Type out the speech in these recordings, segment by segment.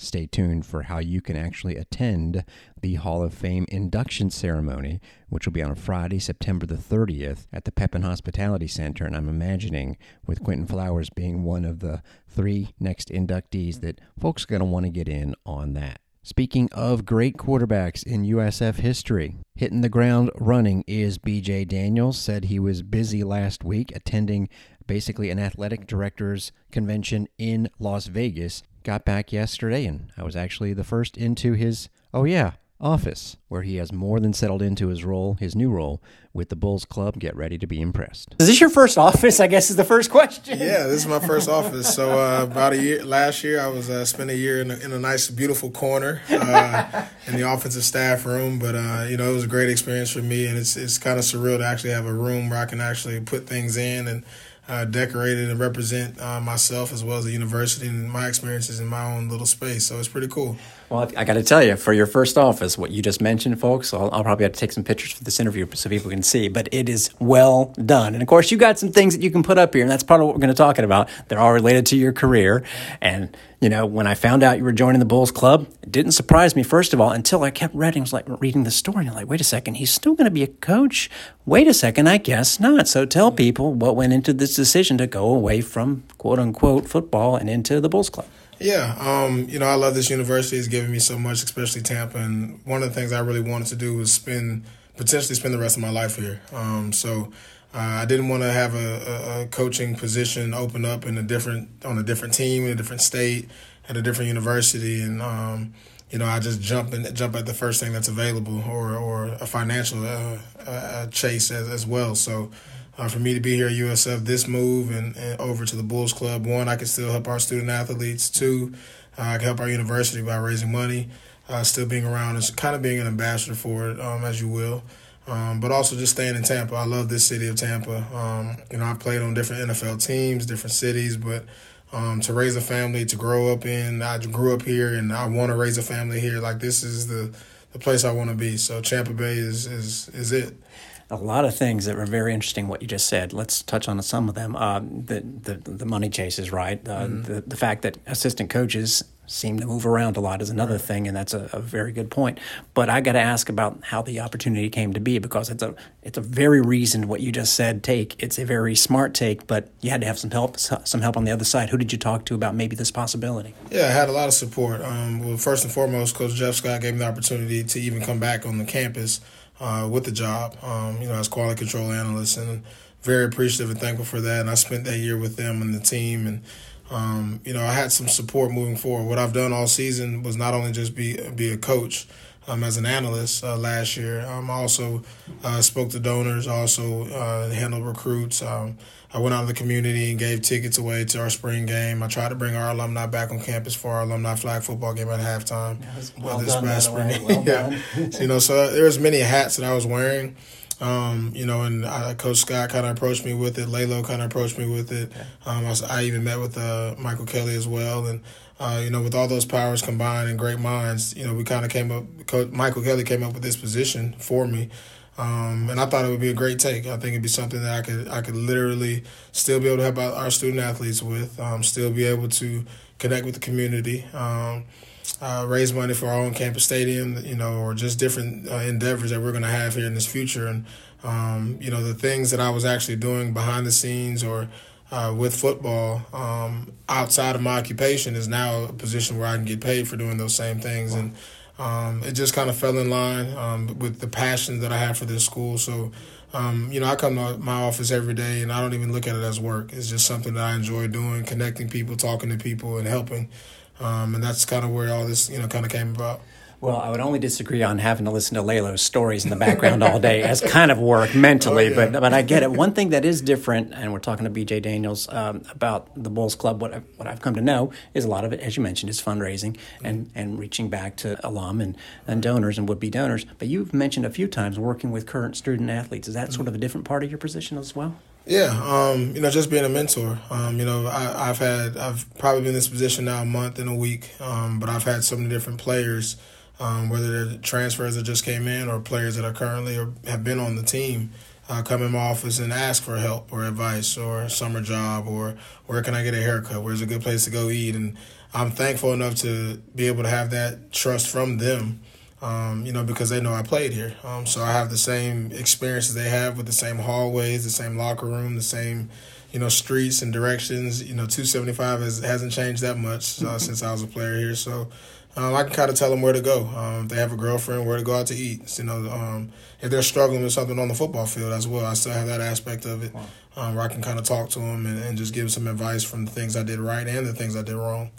Stay tuned for how you can actually attend the Hall of Fame induction ceremony, which will be on Friday, September the 30th at the Pepin Hospitality Center. And I'm imagining with Quinton Flowers being one of the three next inductees that folks are going to want to get in on that. Speaking of great quarterbacks in USF history, hitting the ground running is BJ Daniels. Said he was busy last week attending basically an athletic directors convention in Las Vegas. Got back yesterday, and I was actually the first into his, oh yeah, office, where he has more than settled into his role, his new role with the Bulls Club. Get ready to be impressed. Is this your first office? I guess is the first question. Yeah, this is my first office. So uh, about a year last year, I was uh, spent a year in a, in a nice, beautiful corner uh, in the offensive staff room. But uh, you know, it was a great experience for me, and it's it's kind of surreal to actually have a room where I can actually put things in and uh, decorated and represent uh, myself as well as the university and my experiences in my own little space. So it's pretty cool. Well, I got to tell you, for your first office, what you just mentioned, folks, I'll, I'll, probably have to take some pictures for this interview so people can see, but it is well done. And of course, you got some things that you can put up here, and that's part of what we're going to talk about. They're all related to your career. And, you know, when I found out you were joining the Bulls Club, it didn't surprise me, first of all, until I kept reading, I was like reading the story, and I'm like, wait a second, he's still going to be a coach? Wait a second, I guess not. So tell people what went into this decision to go away from quote unquote football and into the Bulls Club. Yeah, um, you know, I love this university. It's given me so much, especially Tampa. And one of the things I really wanted to do was spend, potentially spend the rest of my life here. Um, so uh, I didn't want to have a, a, coaching position open up in a different, on a different team, in a different state, at a different university. And, um, you know, I just jump and jump at the first thing that's available or, or a financial uh, uh, chase as, as well. So, uh, for me to be here at USF, this move and, and, over to the Bulls Club. One, I can still help our student athletes. Two, uh, I can help our university by raising money, uh, still being around and kind of being an ambassador for it, um, as you will. Um, but also just staying in Tampa. I love this city of Tampa. Um, you know, I played on different NFL teams, different cities, but um, to raise a family, to grow up in, I grew up here, and I want to raise a family here. Like this is the the place I want to be. So Tampa Bay is is is it a lot of things that were very interesting. What you just said. Let's touch on some of them. Um, the, the the money chases, right? Uh, mm-hmm. The the fact that assistant coaches seem to move around a lot is another right. thing, and that's a, a, very good point. But I got to ask about how the opportunity came to be because it's a it's a very reasoned what you just said take. It's a very smart take, but you had to have some help some help on the other side. Who did you talk to about maybe this possibility? Yeah, I had a lot of support. Um, well, first and foremost, Coach Jeff Scott gave me the opportunity to even come back on the campus uh, with the job, um, you know, as quality control analyst, and very appreciative and thankful for that. And I spent that year with them and the team, and um, you know, I had some support moving forward. What I've done all season was not only just be be a coach. Um, as an analyst uh, last year, um, I also uh, spoke to donors, also uh, handled recruits. Um, I went out in the community and gave tickets away to our spring game. I tried to bring our alumni back on campus for our alumni flag football game at halftime. well, well this done, past spring, well yeah. you know, so there was many hats that I was wearing. Um, you know, and uh, Coach Scott kind of approached me with it. Lalo kind of approached me with it. Um, I, was, I, even met with uh, Michael Kelly as well, and uh, you know, with all those powers combined and great minds, you know, we kind of came up. Coach Michael Kelly came up with this position for me. Um, and I thought it would be a great take. I think it'd be something that I could I could literally still be able to help out our student athletes with, um, still be able to connect with the community, um, uh, raise money for our own campus stadium, you know, or just different uh, endeavors that we're going to have here in this future. And um, you know, the things that I was actually doing behind the scenes or uh, with football um, outside of my occupation is now a position where I can get paid for doing those same things and. Um, it just kind of fell in line um, with the passion that I have for this school. So, um, you know, I come to my office every day and I don't even look at it as work. It's just something that I enjoy doing, connecting people, talking to people, and helping. Um, and that's kind of where all this, you know, kind of came about. Well, I would only disagree on having to listen to Lalo's stories in the background all day as kind of work mentally, oh, yeah. but but I get it. One thing that is different, and we're talking to BJ Daniels um, about the Bulls Club. What I, what I've come to know is a lot of it, as you mentioned, is fundraising and and reaching back to alum and, and donors and would be donors. But you've mentioned a few times working with current student athletes. Is that sort of a different part of your position as well? Yeah, um, you know, just being a mentor. Um, you know, I, have had I've probably been in this position now a month and a week, um, but I've had so many different players um, whether they're transfers that just came in or players that are currently or have been on the team, uh, come in my office and ask for help or advice or summer job or where can I get a haircut? Where's a good place to go eat? And I'm thankful enough to be able to have that trust from them. Um, you know, because they know I played here. Um, so I have the same experiences they have with the same hallways, the same locker room, the same, you know, streets and directions. You know, 275 has, hasn't changed that much uh, since I was a player here. So um, I can kind of tell them where to go. Um, if they have a girlfriend, where to go out to eat. You know, um, if they're struggling with something on the football field as well, I still have that aspect of it um, where I can kind of talk to them and, and just give them some advice from the things I did right and the things I did wrong.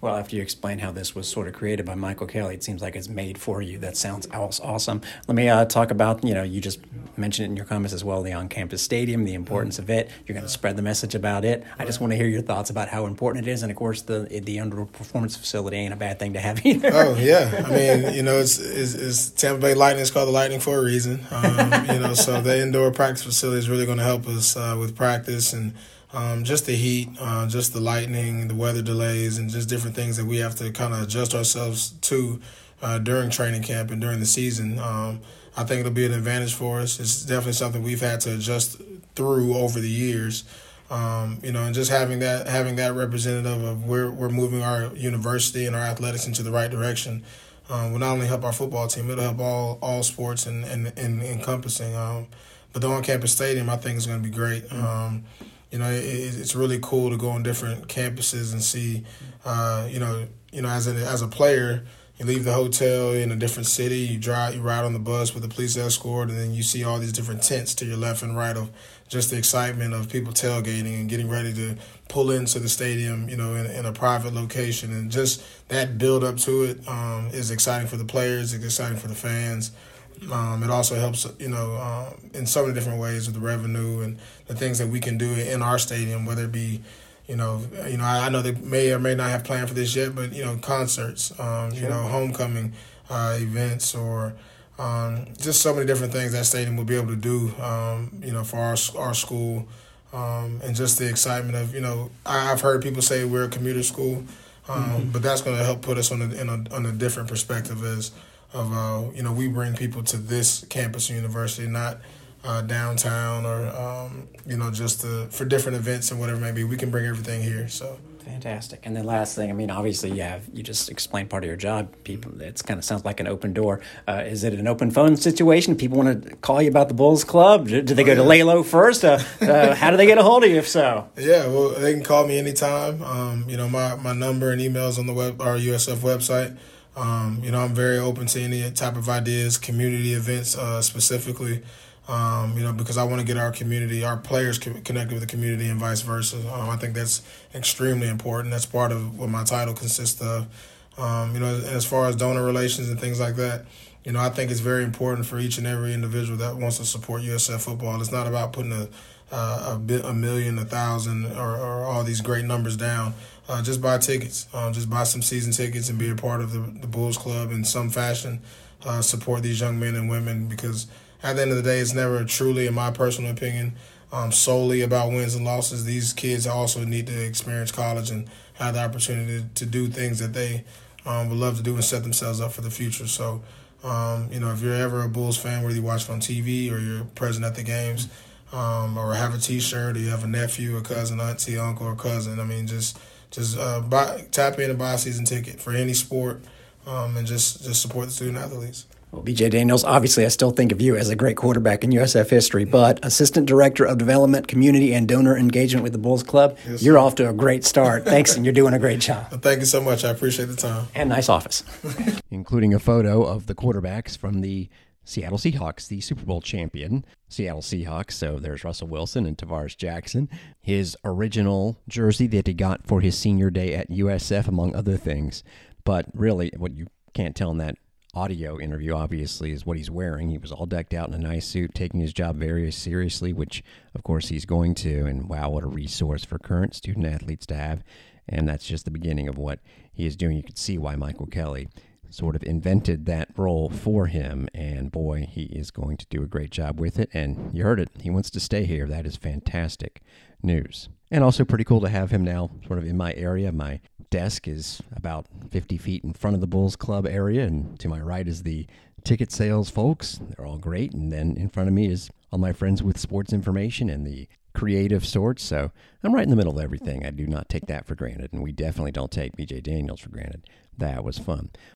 Well, after you explain how this was sort of created by Michael Kelly, it seems like it's made for you. That sounds awesome. Let me uh, talk about, you know, you just mentioned it in your comments as well, the on-campus stadium, the importance of it. You're going to spread the message about it. I just want to hear your thoughts about how important it is. And of course, the the indoor performance facility ain't a bad thing to have either. Oh yeah, I mean, you know, it's, it's, it's Tampa Bay Lightning is called the Lightning for a reason. Um, you know, so the indoor practice facility is really going to help us uh, with practice and um, just the heat, uh, just the lightning, the weather delays, and just different things that we have to kind of adjust ourselves to uh, during training camp and during the season. Um, I think it'll be an advantage for us. It's definitely something we've had to adjust through over the years. Um, you know, and just having that having that representative of where we're moving our university and our athletics into the right direction um, will not only help our football team, it'll help all all sports and and, and encompassing. Um, but the on-campus stadium, I think, is going to be great. Um, you know, it, it's really cool to go on different campuses and see, uh, you know, you know, as a as a player, you leave the hotel in a different city, you drive, you ride on the bus with a police escort, and then you see all these different tents to your left and right of just the excitement of people tailgating and getting ready to pull into the stadium, you know, in, in a private location, and just that build up to it um, is exciting for the players, it's exciting for the fans. Um, it also helps, you know, um, in so many different ways with the revenue and the things that we can do in our stadium, whether it be, you know, you know, I, I know they may or may not have planned for this yet, but you know, concerts, um, sure. you know, homecoming uh, events, or um, just so many different things that stadium will be able to do, um, you know, for our our school, um, and just the excitement of, you know, I, have heard people say we're a commuter school, mm-hmm. but that's going to help put us on a, in a on a different perspective as of uh, you know we bring people to this campus university, not uh, downtown or um, you know just to, for different events and whatever maybe. We can bring everything here. So fantastic. And then last thing, I mean, obviously, you have you just explained part of your job. People, it kind of sounds like an open door. Uh, is it an open phone situation? People want to call you about the Bulls Club. Do, they go to Lalo first? Uh, uh, how do they get a hold of you? If so, yeah, well, they can call me anytime. Um, you know, my my number and emails on the web our USF website. Um, you know, I'm very open to any type of ideas, community events uh, specifically. Um, you know, because I want to get our community, our players connected with the community and vice versa. Um, I think that's extremely important. That's part of what my title consists of. Um, you know, as far as donor relations and things like that, you know, I think it's very important for each and every individual that wants to support USF football. It's not about putting a uh, a, bit, a million, a thousand, or, or all these great numbers down uh, just buy tickets. Uh, just buy some season tickets and be a part of the, the Bulls Club in some fashion. Uh, support these young men and women because at the end of the day, it's never truly, in my personal opinion, um, solely about wins and losses. These kids also need to experience college and have the opportunity to, to do things that they um, would love to do and set themselves up for the future. So, um, you know, if you're ever a Bulls fan, whether you watch on TV or you're present at the games, um, or have a T-shirt, or you have a nephew, a cousin, auntie, uncle, or cousin, I mean, just just uh, buy, tap in and buy a season ticket for any sport, um, and just just support the student athletes. Well, BJ Daniels, obviously, I still think of you as a great quarterback in USF history, but Assistant Director of Development, Community, and Donor Engagement with the Bulls Club, yes, you're off to a great start. Thanks, and you're doing a great job. Well, thank you so much. I appreciate the time. And nice office. Including a photo of the quarterbacks from the Seattle Seahawks, the Super Bowl champion, Seattle Seahawks. So there's Russell Wilson and Tarvaris Jackson. His original jersey that he got for his senior day at USF, among other things. But really, what you can't tell in that audio interview, obviously, is what he's wearing. He was all decked out in a nice suit, taking his job very seriously, which, of course, he's going to. And wow, what a resource for current student athletes to have. And that's just the beginning of what he is doing. You can see why Michael Kelly sort of invented that role for him. And boy, he is going to do a great job with it. And you heard it. He wants to stay here. That is fantastic news. And also pretty cool to have him now sort of in my area. My desk is about 50 feet in front of the Bulls Club area. And to my right is the ticket sales folks. They're all great. And then in front of me is all my friends with sports information and the creative sorts. So I'm right in the middle of everything. I do not take that for granted, and we definitely don't take BJ Daniels for granted. That was fun.